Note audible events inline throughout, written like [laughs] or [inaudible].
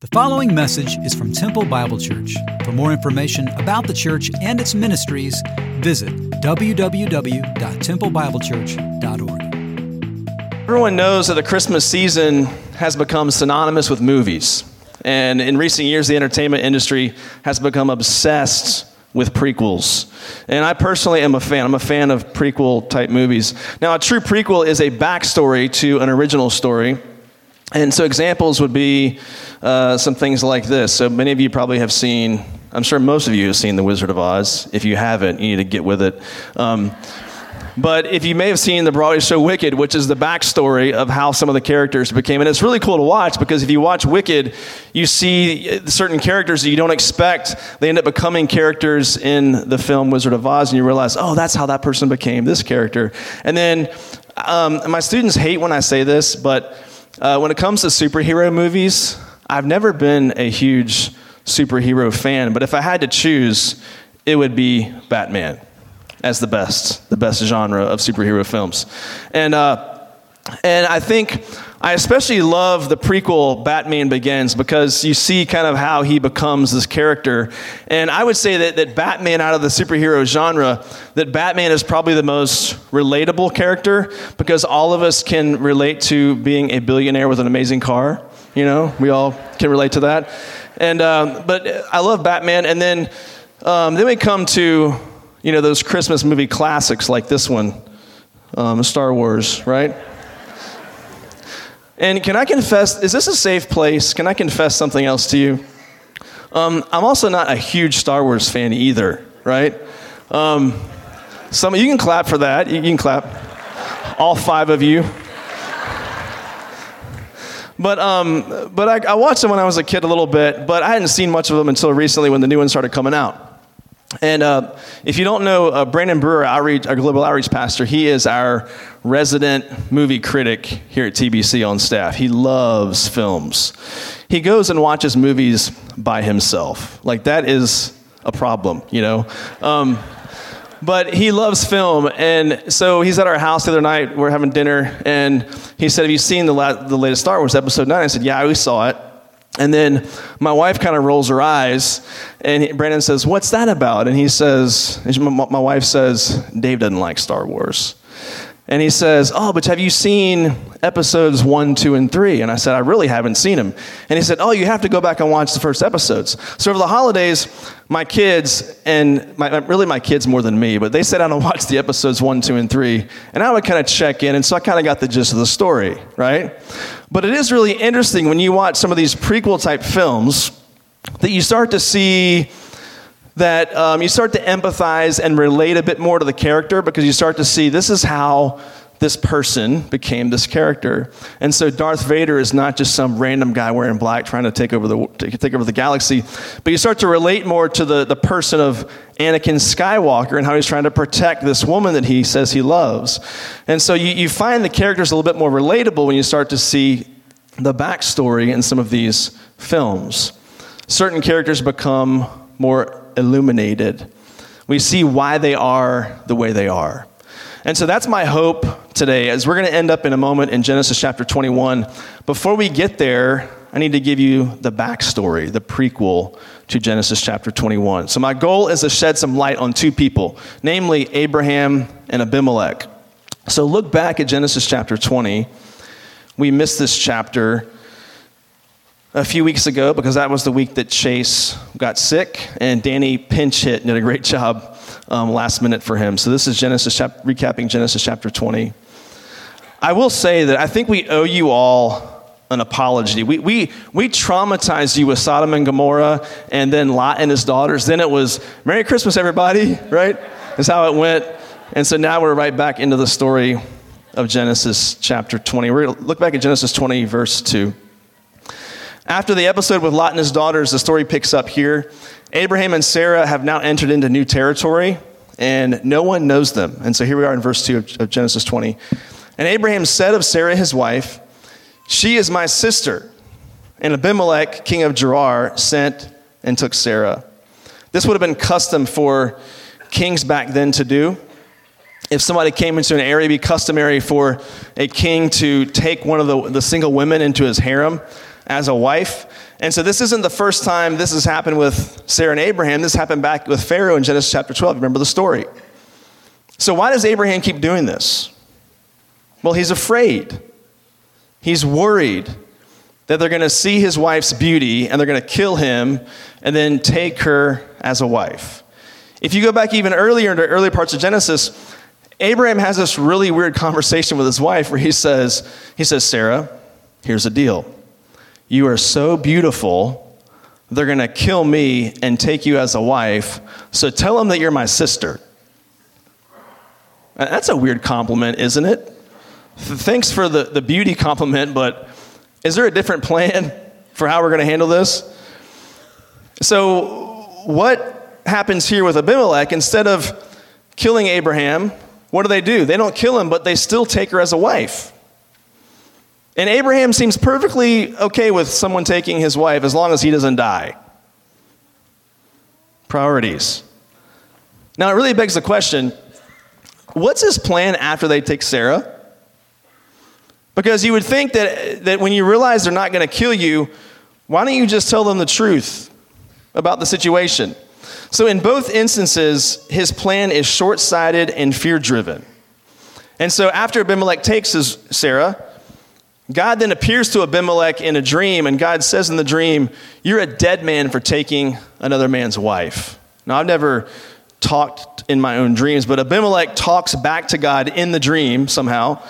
The following message is from Temple Bible Church. For more information about the church and its ministries, visit www.templebiblechurch.org. Everyone knows that the Christmas season has become synonymous with movies. And in recent years, the entertainment industry has become obsessed with prequels. And I personally am a fan. I'm a fan of prequel type movies. Now, a true prequel is a backstory to an original story. And so examples would be uh, some things like this. So many of you probably have seen, I'm sure most of you have seen The Wizard of Oz. If you haven't, you need to get with it. Um, but if you may have seen the Broadway show Wicked, which is the backstory of how some of the characters became, and it's really cool to watch because if you watch Wicked, you see certain characters that you don't expect. They end up becoming characters in the film Wizard of Oz, and you realize, oh, that's how that person became this character. And then um, my students hate when I say this, but uh, when it comes to superhero movies, I've never been a huge superhero fan, but if I had to choose, it would be Batman as the best, the best genre of superhero films. And, uh, and I think I especially love the prequel Batman Begins because you see kind of how he becomes this character. And I would say that, that Batman, out of the superhero genre, that Batman is probably the most relatable character because all of us can relate to being a billionaire with an amazing car. You know, we all can relate to that. And, um, but I love Batman. And then, um, then we come to, you know, those Christmas movie classics like this one, um, Star Wars, right? And can I confess, is this a safe place? Can I confess something else to you? Um, I'm also not a huge Star Wars fan either, right? Um, some you can clap for that. You can clap, all five of you. But um, but I, I watched them when I was a kid a little bit, but I hadn't seen much of them until recently when the new ones started coming out. And uh, if you don't know, uh, Brandon Brewer, outreach, our global outreach pastor, he is our resident movie critic here at TBC on staff. He loves films. He goes and watches movies by himself. Like, that is a problem, you know? Um, but he loves film, and so he's at our house the other night. We're having dinner, and he said, "Have you seen the, la- the latest Star Wars episode 9? I said, "Yeah, we saw it." And then my wife kind of rolls her eyes, and Brandon says, What's that about? And he says, My wife says, Dave doesn't like Star Wars. And he says, Oh, but have you seen episodes one, two, and three? And I said, I really haven't seen them. And he said, Oh, you have to go back and watch the first episodes. So over the holidays, my kids, and my, really my kids more than me, but they sat down and [laughs] watched the episodes one, two, and three. And I would kind of check in. And so I kind of got the gist of the story, right? But it is really interesting when you watch some of these prequel type films that you start to see that um, you start to empathize and relate a bit more to the character because you start to see this is how this person became this character. And so Darth Vader is not just some random guy wearing black trying to take over the, take over the galaxy, but you start to relate more to the, the person of Anakin Skywalker and how he's trying to protect this woman that he says he loves. And so you, you find the characters a little bit more relatable when you start to see the backstory in some of these films. Certain characters become more illuminated. We see why they are the way they are. And so that's my hope today, as we're going to end up in a moment in Genesis chapter 21. Before we get there, I need to give you the backstory, the prequel to Genesis chapter 21. So, my goal is to shed some light on two people, namely Abraham and Abimelech. So, look back at Genesis chapter 20. We missed this chapter a few weeks ago because that was the week that Chase got sick, and Danny pinch hit and did a great job um, last minute for him. So this is Genesis, chap- recapping Genesis chapter 20. I will say that I think we owe you all an apology. We, we, we traumatized you with Sodom and Gomorrah and then Lot and his daughters. Then it was Merry Christmas, everybody, [laughs] right? That's how it went. And so now we're right back into the story of Genesis chapter 20. We're going to look back at Genesis 20, verse 2. After the episode with Lot and his daughters, the story picks up here. Abraham and Sarah have now entered into new territory, and no one knows them. And so here we are in verse 2 of, Genesis 20. And Abraham said of Sarah, his wife, She is my sister. And Abimelech, king of Gerar, sent and took Sarah. This would have been custom for kings back then to do. If somebody came into an area, it'd be customary for a king to take one of the, the single women into his harem as a wife. And so this isn't the first time this has happened with Sarah and Abraham. This happened back with Pharaoh in Genesis chapter 12. Remember the story. So why does Abraham keep doing this? Well, he's afraid. He's worried that they're going to see his wife's beauty and they're going to kill him and then take her as a wife. If you go back even earlier into early parts of Genesis, Abraham has this really weird conversation with his wife where he says, he says, Sarah, here's the deal. You are so beautiful, they're going to kill me and take you as a wife. So tell them that you're my sister. That's a weird compliment, isn't it? Thanks for the, the beauty compliment, but is there a different plan for how we're going to handle this? So, what happens here with Abimelech? Instead of killing Abraham, what do they do? They don't kill him, but they still take her as a wife. And Abraham seems perfectly okay with someone taking his wife as long as he doesn't die. Priorities. Now, it really begs the question what's his plan after they take Sarah? Because you would think that, that when you realize they're not going to kill you, why don't you just tell them the truth about the situation? So, in both instances, his plan is short sighted and fear driven. And so, after Abimelech takes his Sarah, God then appears to Abimelech in a dream, and God says in the dream, You're a dead man for taking another man's wife. Now, I've never talked in my own dreams, but Abimelech talks back to God in the dream somehow.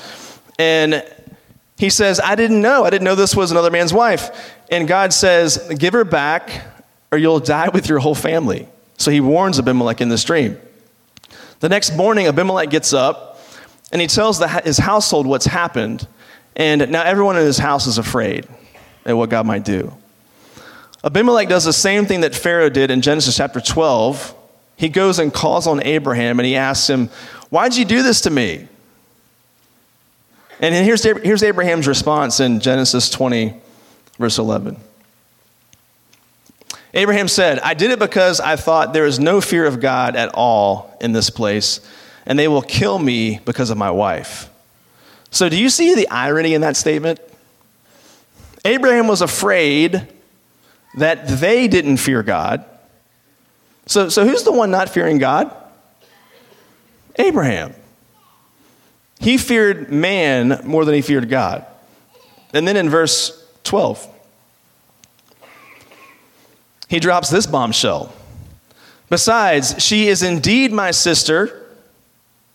And he says, I didn't know. I didn't know this was another man's wife. And God says, Give her back, or you'll die with your whole family. So he warns Abimelech in this dream. The next morning, Abimelech gets up and he tells the, his household what's happened. And now everyone in his house is afraid at what God might do. Abimelech does the same thing that Pharaoh did in Genesis chapter 12. He goes and calls on Abraham and he asks him, Why'd you do this to me? And here's, here's Abraham's response in Genesis 20, verse 11. Abraham said, I did it because I thought there is no fear of God at all in this place, and they will kill me because of my wife. So, do you see the irony in that statement? Abraham was afraid that they didn't fear God. So, so who's the one not fearing God? Abraham. He feared man more than he feared God. And then in verse 12, he drops this bombshell. Besides, she is indeed my sister,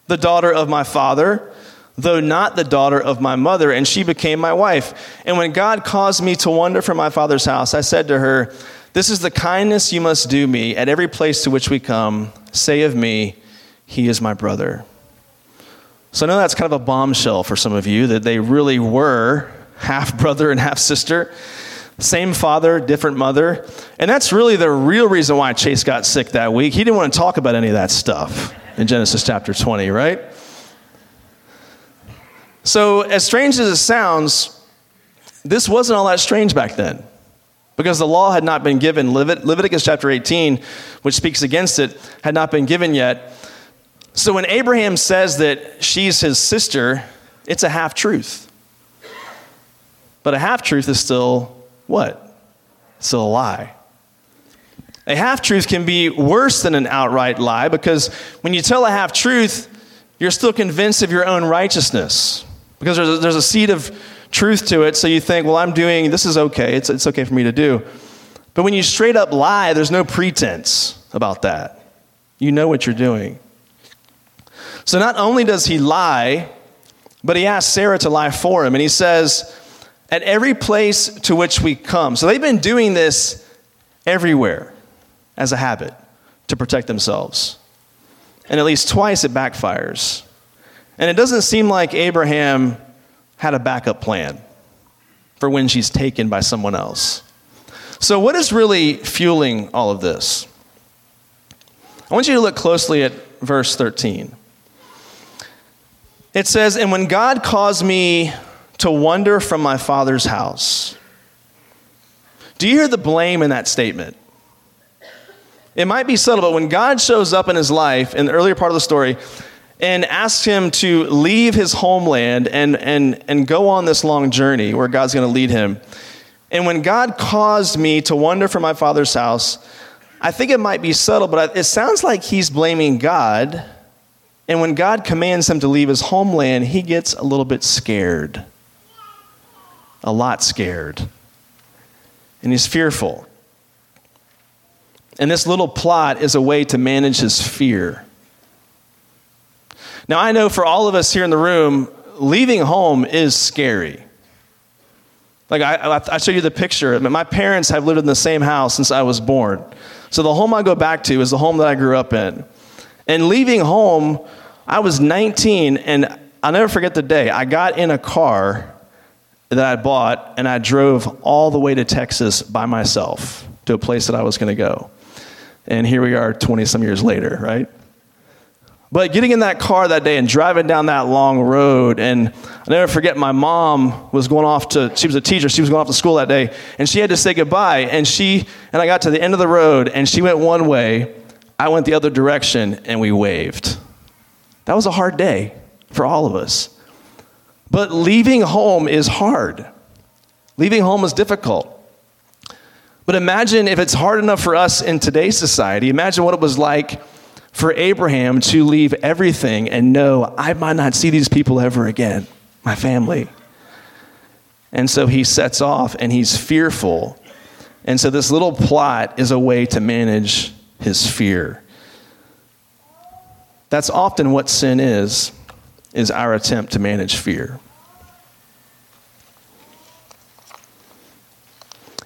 the daughter of my father though not the daughter of my mother, and she became my wife. And when God caused me to wander from my father's house, I said to her, This is the kindness you must do me at every place to which we come. Say of me, He is my brother. So I know that's kind of a bombshell for some of you that they really were half brother and half sister. Same father, different mother. And that's really the real reason why Chase got sick that week. He didn't want to talk about any of that stuff in Genesis chapter 20, right? So, as strange as it sounds, this wasn't all that strange back then because the law had not been given. Levit- Leviticus chapter 18, which speaks against it, had not been given yet. So, when Abraham says that she's his sister, it's a half truth. But a half truth is still what? Still a lie. A half truth can be worse than an outright lie because when you tell a half truth, you're still convinced of your own righteousness because there's a, there's a seed of truth to it. So you think, well, I'm doing, this is okay. It's, it's okay for me to do. But when you straight up lie, there's no pretense about that. You know what you're doing. So not only does he lie, but he asks Sarah to lie for him. And he says, at every place to which we come. So they've been doing this everywhere as a habit to protect themselves. And at least twice it backfires. And it doesn't seem like Abraham had a backup plan for when she's taken by someone else. So, what is really fueling all of this? I want you to look closely at verse 13. It says, And when God caused me to wander from my father's house. Do you hear the blame in that statement? It might be subtle, but when God shows up in his life in the earlier part of the story, and asks him to leave his homeland and, and, and go on this long journey where God's going to lead him. And when God caused me to wander from my father's house, I think it might be subtle, but it sounds like he's blaming God. And when God commands him to leave his homeland, he gets a little bit scared. A lot scared. And he's fearful. And this little plot is a way to manage his fear. Now, I know for all of us here in the room, leaving home is scary. Like, I, I show you the picture. My parents have lived in the same house since I was born. So, the home I go back to is the home that I grew up in. And leaving home, I was 19, and I'll never forget the day. I got in a car that I bought, and I drove all the way to Texas by myself to a place that I was going to go. And here we are 20 some years later, right? But getting in that car that day and driving down that long road, and I'll never forget my mom was going off to, she was a teacher, she was going off to school that day, and she had to say goodbye. And she, and I got to the end of the road, and she went one way, I went the other direction, and we waved. That was a hard day for all of us. But leaving home is hard. Leaving home is difficult. But imagine if it's hard enough for us in today's society, imagine what it was like for Abraham to leave everything and know, I might not see these people ever again, my family. And so he sets off and he's fearful. And so this little plot is a way to manage his fear. That's often what sin is, is our attempt to manage fear.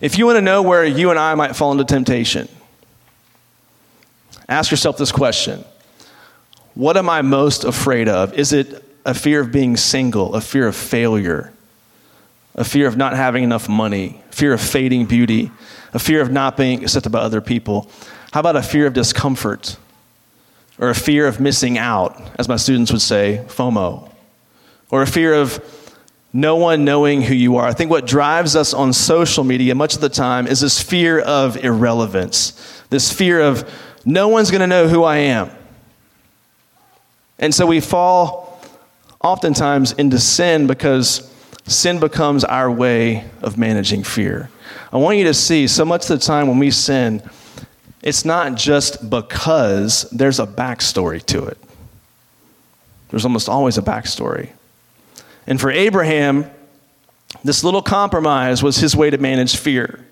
If you want to know where you and I might fall into temptation, ask yourself this question What am I most afraid of? Is it a fear of being single, a fear of failure, a fear of not having enough money, fear of fading beauty, a fear of not being accepted by other people? How about a fear of discomfort or a fear of missing out, as my students would say, FOMO, or a fear of no one knowing who you are. I think what drives us on social media much of the time is this fear of irrelevance, this fear of no one's going to know who I am. And so we fall oftentimes into sin because sin becomes our way of managing fear. I want you to see so much of the time when we sin, it's not just because there's a backstory to it. There's almost always a backstory. And for Abraham, this little compromise was his way to manage fear.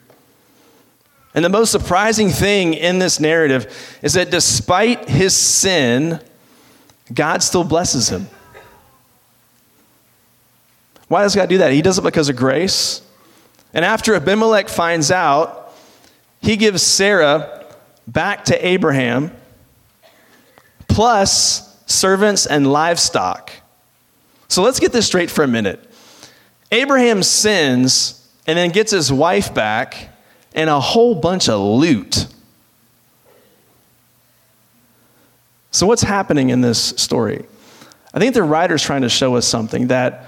And the most surprising thing in this narrative is that despite his sin, God still blesses him. Why does God do that? He does it because of grace. And after Abimelech finds out, he gives Sarah back to Abraham, plus servants and livestock. So let's get this straight for a minute. Abraham sins and then gets his wife back and a whole bunch of loot. So, what's happening in this story? I think the writer's trying to show us something that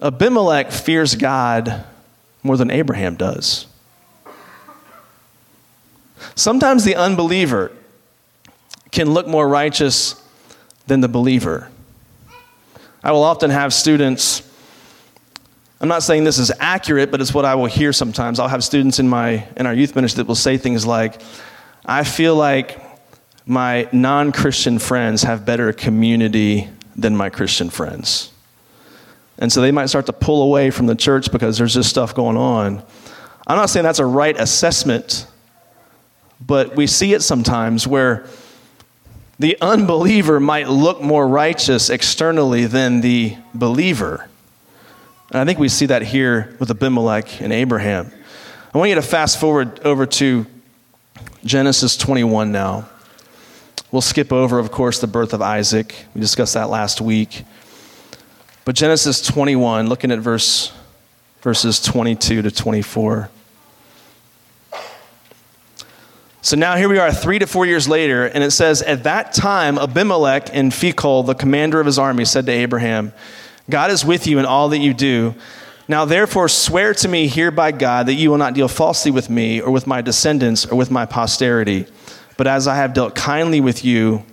Abimelech fears God more than Abraham does. Sometimes the unbeliever can look more righteous than the believer. I will often have students, I'm not saying this is accurate, but it's what I will hear sometimes. I'll have students in, my, in our youth ministry that will say things like, I feel like my non Christian friends have better community than my Christian friends. And so they might start to pull away from the church because there's just stuff going on. I'm not saying that's a right assessment, but we see it sometimes where the unbeliever might look more righteous externally than the believer. And I think we see that here with Abimelech and Abraham. I want you to fast forward over to Genesis 21 now. We'll skip over, of course, the birth of Isaac. We discussed that last week. But Genesis 21, looking at verse, verses 22 to 24. So now here we are, three to four years later, and it says, At that time, Abimelech and Phicol, the commander of his army, said to Abraham, God is with you in all that you do. Now therefore swear to me here by God that you will not deal falsely with me, or with my descendants, or with my posterity. But as I have dealt kindly with you,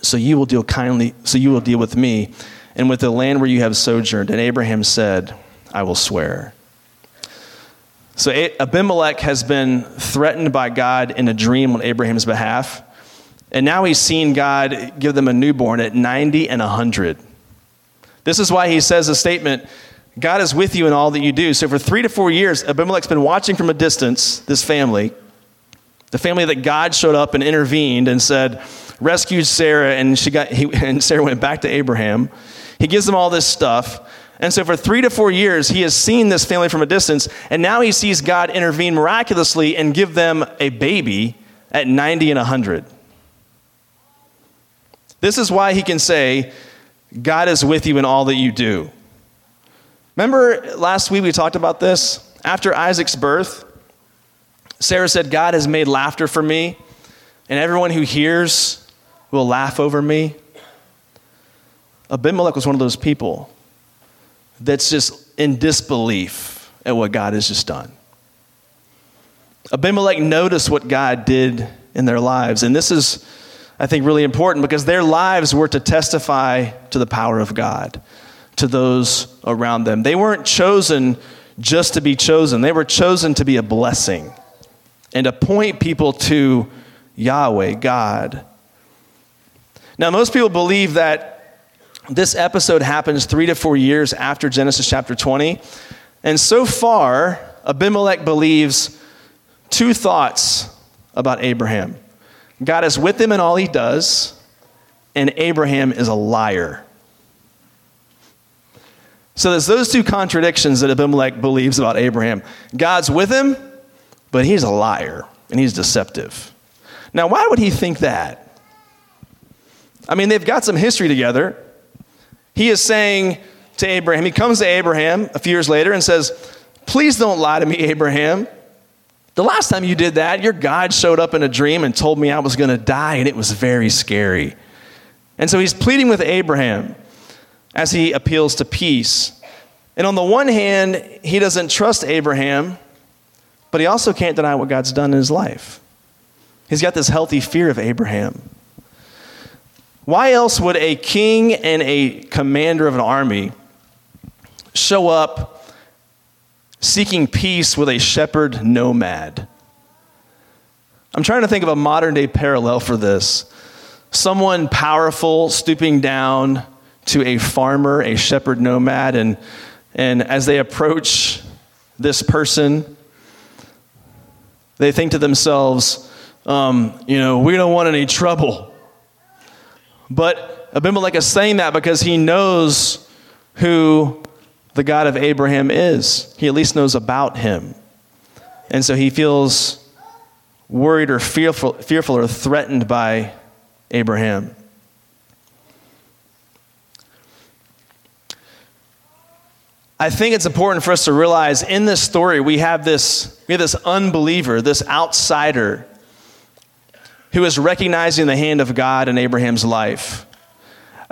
so you will deal kindly, so you will deal with me, and with the land where you have sojourned. And Abraham said, I will swear. So Abimelech has been threatened by God in a dream on Abraham's behalf. And now he's seen God give them a newborn at 90 and 100. This is why he says a statement God is with you in all that you do. So for three to four years, Abimelech's been watching from a distance this family, the family that God showed up and intervened and said, rescued Sarah, and, she got, he, [laughs] and Sarah went back to Abraham. He gives them all this stuff. And so for three to four years, he has seen this family from a distance, and now he sees God intervene miraculously and give them a baby at 90 and 100. This is why he can say, God is with you in all that you do. Remember last week we talked about this? After Isaac's birth, Sarah said, God has made laughter for me, and everyone who hears will laugh over me. Abimelech was one of those people that's just in disbelief at what God has just done. Abimelech noticed what God did in their lives. And this is, I think, really important because their lives were to testify to the power of God to those around them. They weren't chosen just to be chosen, they were chosen to be a blessing and to point people to Yahweh, God. Now, most people believe that this episode happens three to four years after Genesis chapter 20. And so far, Abimelech believes two thoughts about Abraham God is with him in all he does, and Abraham is a liar. So there's those two contradictions that Abimelech believes about Abraham. God's with him, but he's a liar and he's deceptive. Now, why would he think that? I mean, they've got some history together. He is saying to Abraham, he comes to Abraham a few years later and says, Please don't lie to me, Abraham. The last time you did that, your God showed up in a dream and told me I was going to die, and it was very scary. And so he's pleading with Abraham as he appeals to peace. And on the one hand, he doesn't trust Abraham, but he also can't deny what God's done in his life. He's got this healthy fear of Abraham. Why else would a king and a commander of an army show up seeking peace with a shepherd nomad? I'm trying to think of a modern day parallel for this. Someone powerful stooping down to a farmer, a shepherd nomad, and, and as they approach this person, they think to themselves, um, you know, we don't want any trouble. But Abimelech is saying that because he knows who the God of Abraham is. He at least knows about him. And so he feels worried or fearful, fearful or threatened by Abraham. I think it's important for us to realize in this story we have this, we have this unbeliever, this outsider who is recognizing the hand of God in Abraham's life.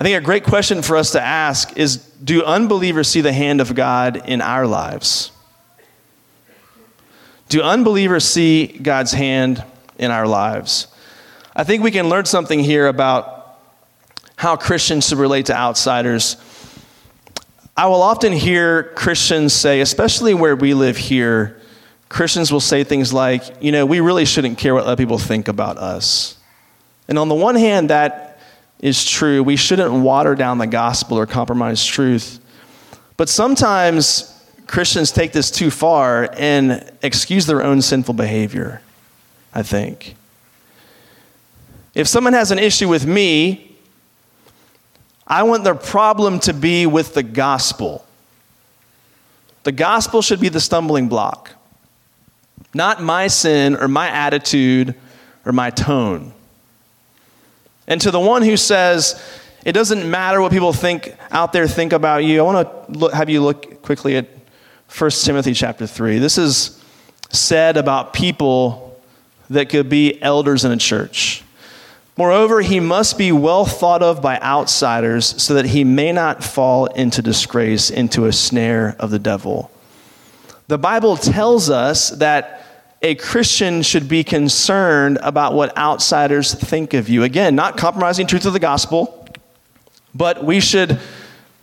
I think a great question for us to ask is do unbelievers see the hand of God in our lives? Do unbelievers see God's hand in our lives? I think we can learn something here about how Christians should relate to outsiders. I will often hear Christians say, especially where we live here, Christians will say things like, you know, we really shouldn't care what other people think about us. And on the one hand, that is true. We shouldn't water down the gospel or compromise truth. But sometimes Christians take this too far and excuse their own sinful behavior, I think. If someone has an issue with me, I want their problem to be with the gospel. The gospel should be the stumbling block not my sin or my attitude or my tone. And to the one who says, it doesn't matter what people think out there think about you, I want to have you look quickly at 1 Timothy chapter 3. This is said about people that could be elders in a church. Moreover, he must be well thought of by outsiders so that he may not fall into disgrace, into a snare of the devil. The Bible tells us that a Christian should be concerned about what outsiders think of you. Again, not compromising truth of the gospel, but we should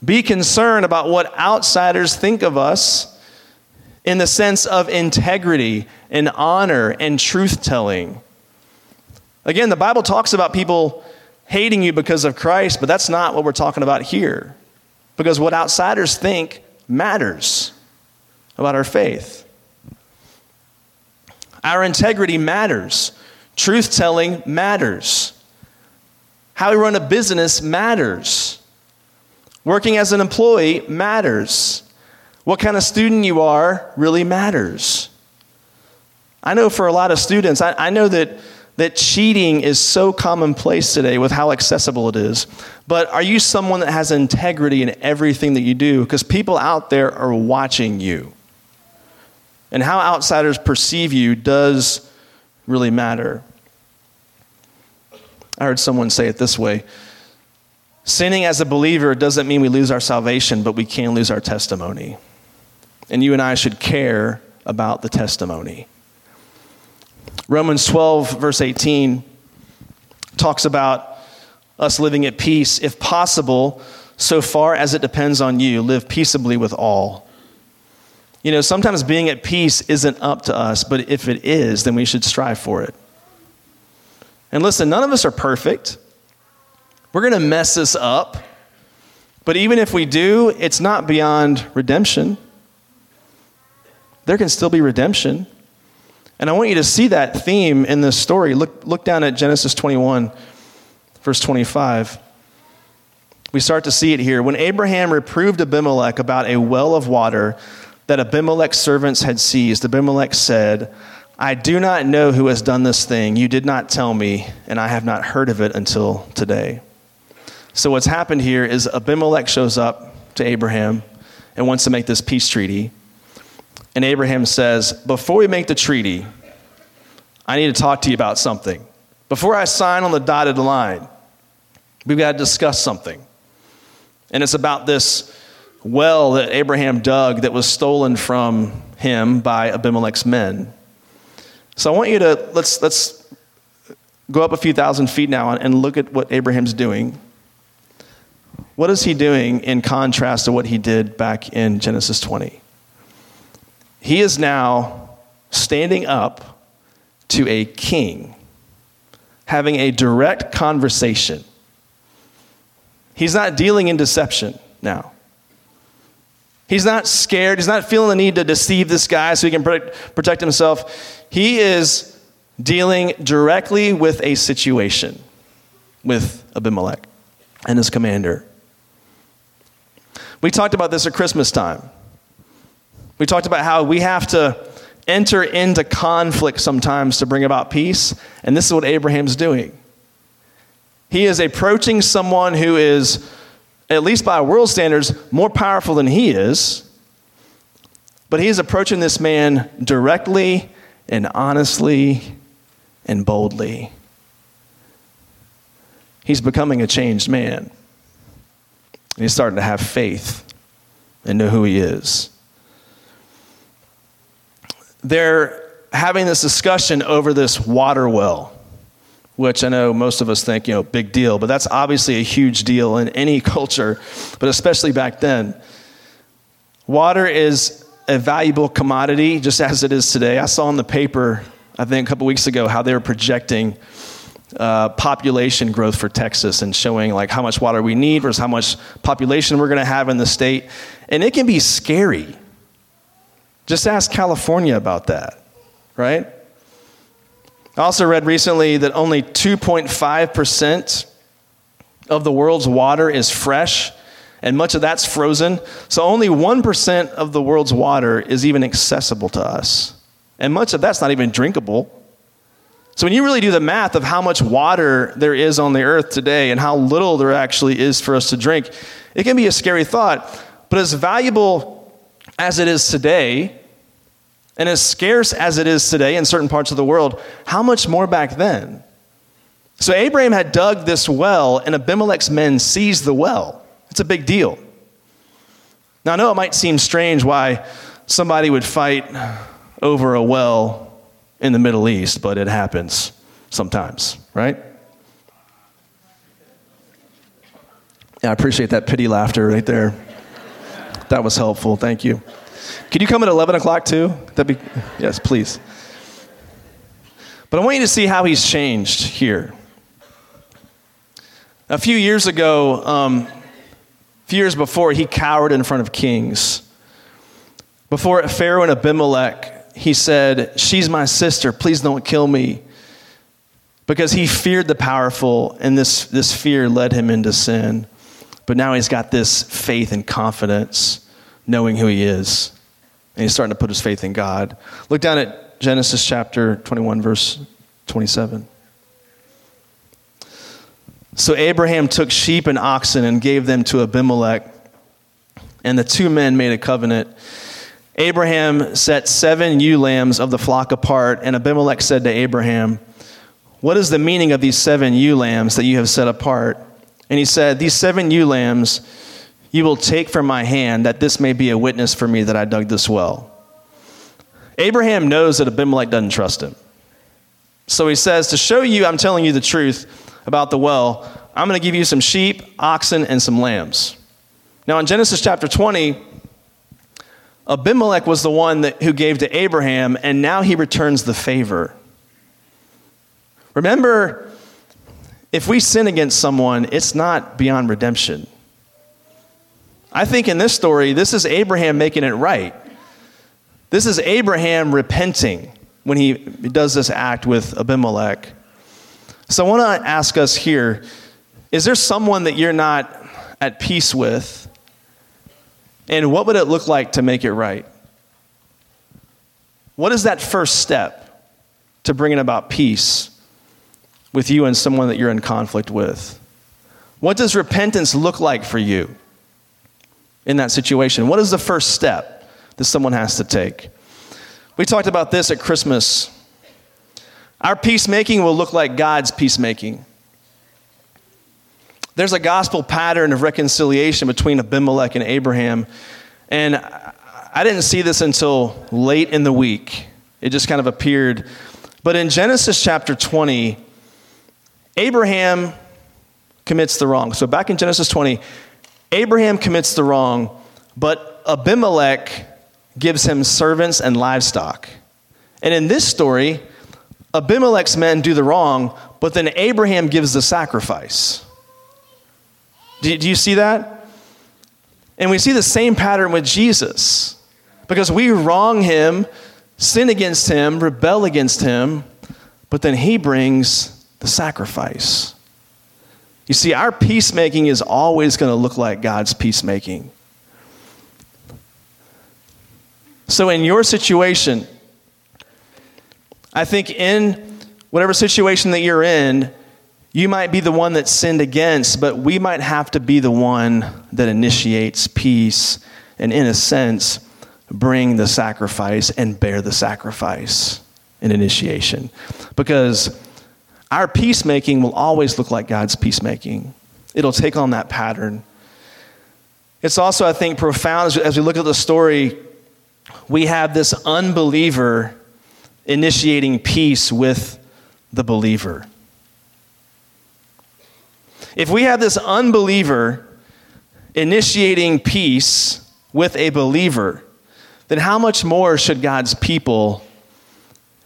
be concerned about what outsiders think of us in the sense of integrity and honor and truth telling. Again, the Bible talks about people hating you because of Christ, but that's not what we're talking about here. Because what outsiders think matters about our faith. Our integrity matters. Truth telling matters. How we run a business matters. Working as an employee matters. What kind of student you are really matters. I know for a lot of students, I, I know that, that cheating is so commonplace today with how accessible it is. But are you someone that has integrity in everything that you do? Because people out there are watching you. And how outsiders perceive you does really matter. I heard someone say it this way Sinning as a believer doesn't mean we lose our salvation, but we can lose our testimony. And you and I should care about the testimony. Romans 12, verse 18, talks about us living at peace. If possible, so far as it depends on you, live peaceably with all. You know, sometimes being at peace isn't up to us, but if it is, then we should strive for it. And listen, none of us are perfect. We're going to mess this up. But even if we do, it's not beyond redemption. There can still be redemption. And I want you to see that theme in this story. Look, look down at Genesis 21, verse 25. We start to see it here. When Abraham reproved Abimelech about a well of water that Abimelech's servants had seized, Abimelech said, I do not know who has done this thing. You did not tell me, and I have not heard of it until today. So, what's happened here is Abimelech shows up to Abraham and wants to make this peace treaty. And Abraham says, Before we make the treaty, I need to talk to you about something. Before I sign on the dotted line, we've got to discuss something. And it's about this well that Abraham dug that was stolen from him by Abimelech's men. So I want you to let's let's go up a few thousand feet now and look at what Abraham's doing. What is he doing in contrast to what he did back in Genesis 20? He is now standing up to a king, having a direct conversation. He's not dealing in deception now. He's not scared. He's not feeling the need to deceive this guy so he can protect himself. He is dealing directly with a situation with Abimelech and his commander. We talked about this at Christmas time. We talked about how we have to enter into conflict sometimes to bring about peace, and this is what Abraham's doing. He is approaching someone who is at least by world standards, more powerful than he is. But he is approaching this man directly and honestly and boldly. He's becoming a changed man. He's starting to have faith and know who he is. They're having this discussion over this water well which I know most of us think, you know, big deal, but that's obviously a huge deal in any [laughs] culture, but especially back then. Water is a valuable commodity, just as it is today. I saw in the paper, I think a couple weeks ago, how they were projecting uh, population growth for Texas and showing like how much water we need versus how much population we're going to have in the state. And it can be scary. Just ask California about that, right? I also read recently that only 2.5% of the world's water is fresh, and much of that's frozen. So only 1% of the world's water is even accessible to us. And much of that's not even drinkable. So when you really do the math of how much water there is on the earth today and how little there actually is for us to drink, it can be a scary thought. But as valuable as it is today, and as scarce as it is today in certain parts of the world, how much more back then? So Abraham had dug this well, and Abimelech's men seized the well. It's a big deal. Now, I know it might seem strange why somebody would fight over a well in the Middle East, but it happens sometimes, right? Yeah, I appreciate that pity laughter right there. That was helpful. Thank you. Could you come at 11 o'clock too? That'd be, yes, please. But I want you to see how he's changed here. A few years ago, um, a few years before, he cowered in front of kings. Before Pharaoh and Abimelech, he said, She's my sister, please don't kill me. Because he feared the powerful, and this, this fear led him into sin. But now he's got this faith and confidence, knowing who he is. And he's starting to put his faith in God. Look down at Genesis chapter 21, verse 27. So Abraham took sheep and oxen and gave them to Abimelech, and the two men made a covenant. Abraham set seven ewe lambs of the flock apart, and Abimelech said to Abraham, What is the meaning of these seven ewe lambs that you have set apart? And he said, These seven ewe lambs you will take from my hand, that this may be a witness for me that I dug this well. Abraham knows that Abimelech doesn't trust him. So he says, To show you I'm telling you the truth about the well, I'm going to give you some sheep, oxen, and some lambs. Now, in Genesis chapter 20, Abimelech was the one that, who gave to Abraham, and now he returns the favor. Remember, if we sin against someone, it's not beyond redemption. I think in this story, this is Abraham making it right. This is Abraham repenting when he does this act with Abimelech. So I want to ask us here is there someone that you're not at peace with? And what would it look like to make it right? What is that first step to bringing about peace with you and someone that you're in conflict with? What does repentance look like for you in that situation? What is the first step that someone has to take? We talked about this at Christmas. Our peacemaking will look like God's peacemaking. There's a gospel pattern of reconciliation between Abimelech and Abraham. And I didn't see this until late in the week. It just kind of appeared. But in Genesis chapter 20, Abraham commits the wrong. So back in Genesis 20, Abraham commits the wrong, but Abimelech gives him servants and livestock. And in this story, Abimelech's men do the wrong, but then Abraham gives the sacrifice. Do, do you see that? And we see the same pattern with Jesus because we wrong him, sin against him, rebel against him, but then he brings the sacrifice. You see, our peacemaking is always going to look like God's peacemaking. So, in your situation, I think in whatever situation that you're in, you might be the one that sinned against, but we might have to be the one that initiates peace and, in a sense, bring the sacrifice and bear the sacrifice in initiation. Because our peacemaking will always look like God's peacemaking, it'll take on that pattern. It's also, I think, profound as we look at the story. We have this unbeliever initiating peace with the believer. If we have this unbeliever initiating peace with a believer, then how much more should God's people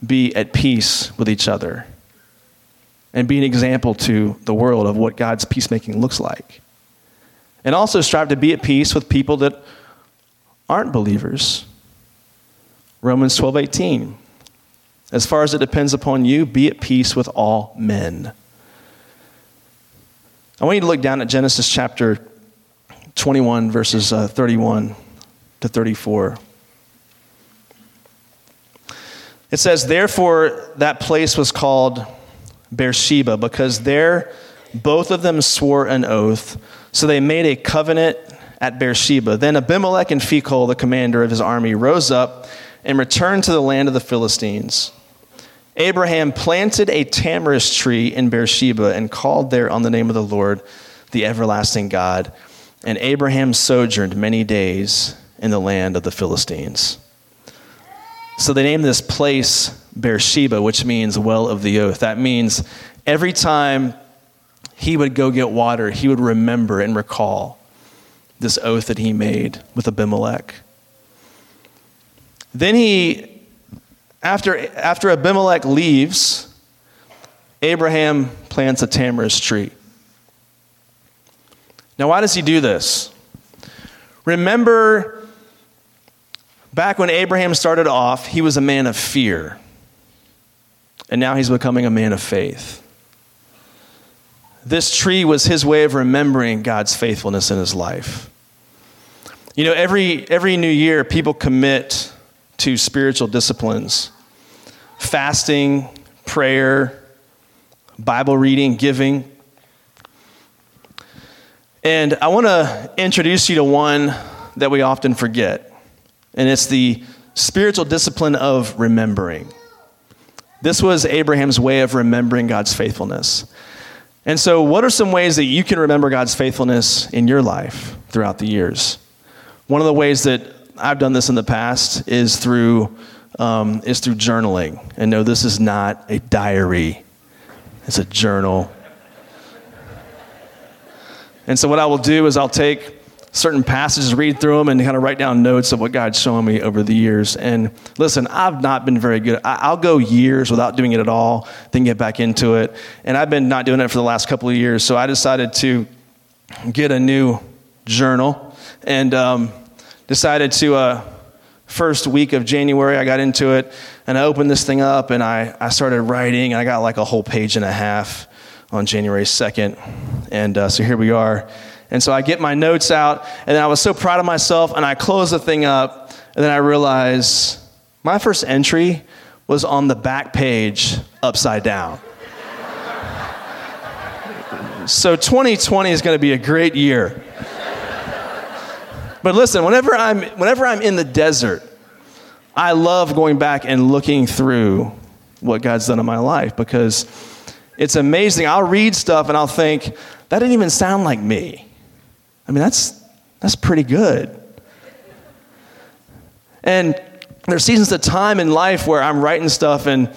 be at peace with each other and be an example to the world of what God's peacemaking looks like? And also strive to be at peace with people that aren't believers. Romans 12 18. As far as it depends upon you, be at peace with all men. I want you to look down at Genesis chapter 21, verses uh, 31 to 34. It says, Therefore, that place was called Beersheba, because there both of them swore an oath. So they made a covenant at Beersheba. Then Abimelech and Phicol, the commander of his army, rose up and returned to the land of the Philistines. Abraham planted a tamarisk tree in Beersheba and called there on the name of the Lord, the everlasting God. And Abraham sojourned many days in the land of the Philistines. So they named this place Beersheba, which means well of the oath. That means every time he would go get water, he would remember and recall this oath that he made with Abimelech. Then he, after, after Abimelech leaves, Abraham plants a tamarisk tree. Now, why does he do this? Remember, back when Abraham started off, he was a man of fear. And now he's becoming a man of faith. This tree was his way of remembering God's faithfulness in his life. You know, every, every new year, people commit to spiritual disciplines fasting, prayer, Bible reading, giving. And I want to introduce you to one that we often forget, and it's the spiritual discipline of remembering. This was Abraham's way of remembering God's faithfulness. And so, what are some ways that you can remember God's faithfulness in your life throughout the years? One of the ways that I've done this in the past is through um, is through journaling. And no, this is not a diary; it's a journal. And so, what I will do is I'll take certain passages, read through them, and kind of write down notes of what God's showing me over the years. And listen, I've not been very good. I'll go years without doing it at all, then get back into it. And I've been not doing it for the last couple of years. So I decided to get a new journal and um, decided to. Uh, first week of January, I got into it and I opened this thing up and I, I started writing. And I got like a whole page and a half on January 2nd. And uh, so here we are. And so I get my notes out, and I was so proud of myself, and I close the thing up, and then I realize my first entry was on the back page upside down. so 2020 is going to be a great year. But listen, whenever I'm, whenever I'm in the desert, I love going back and looking through what God's done in my life because it's amazing. I'll read stuff and I'll think, that didn't even sound like me. I mean, that's, that's pretty good. And there's seasons of time in life where I'm writing stuff and,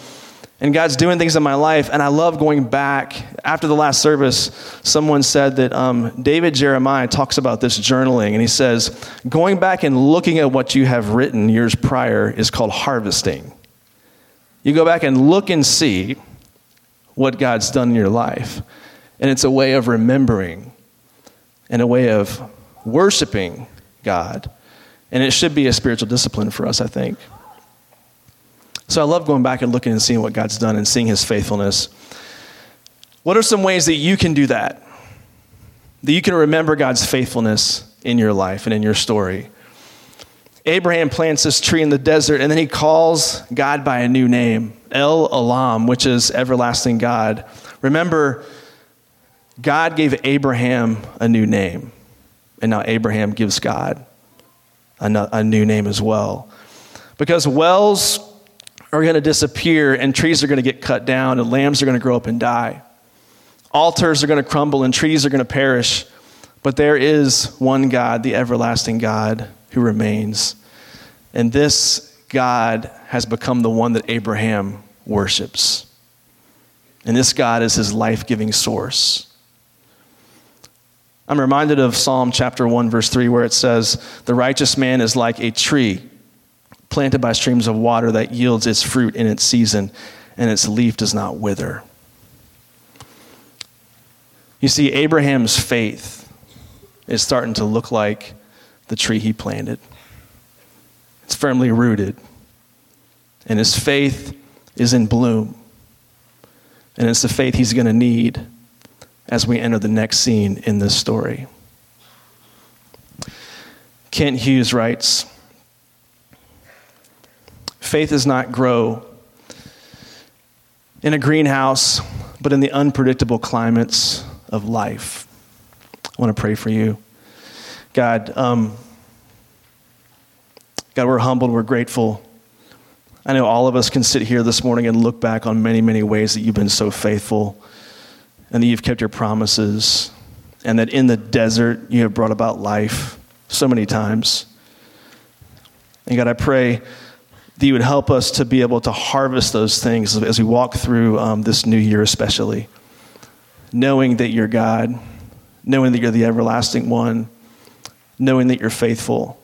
and God's doing things in my life, and I love going back. After the last service, someone said that um, David Jeremiah talks about this journaling, and he says, going back and looking at what you have written years prior is called harvesting. You go back and look and see what God's done in your life, and it's a way of remembering and a way of worshiping God. And it should be a spiritual discipline for us, I think. So I love going back and looking and seeing what God's done and seeing his faithfulness. What are some ways that you can do that? That you can remember God's faithfulness in your life and in your story. Abraham plants this tree in the desert and then he calls God by a new name, El Olam, which is everlasting God. Remember, God gave Abraham a new name, and now Abraham gives God a new name as well. Because wells are going to disappear, and trees are going to get cut down, and lambs are going to grow up and die. Altars are going to crumble, and trees are going to perish. But there is one God, the everlasting God, who remains. And this God has become the one that Abraham worships. And this God is his life giving source. I'm reminded of Psalm chapter 1, verse 3, where it says, The righteous man is like a tree planted by streams of water that yields its fruit in its season, and its leaf does not wither. You see, Abraham's faith is starting to look like the tree he planted. It's firmly rooted, and his faith is in bloom. And it's the faith he's going to need as we enter the next scene in this story. Kent Hughes writes Faith does not grow in a greenhouse, but in the unpredictable climates of life. I want to pray for you. God, um, God, we're humbled, we're grateful. I know all of us can sit here this morning and look back on many, many ways that you've been so faithful and that you've kept your promises, and that in the desert you have brought about life so many times. And God, I pray that you would help us to be able to harvest those things as we walk through um, this new year, especially. Knowing that you're God, knowing that you're the everlasting one, knowing that you're faithful.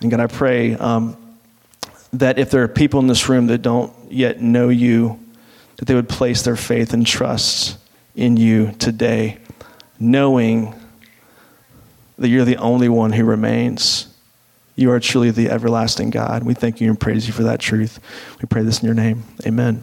And God, I pray um, that if there are people in this room that don't yet know you, that they would place their faith and trust in you today, knowing that you're the only one who remains. You are truly the everlasting God. We thank you and praise you for that truth. We pray this in your name. Amen.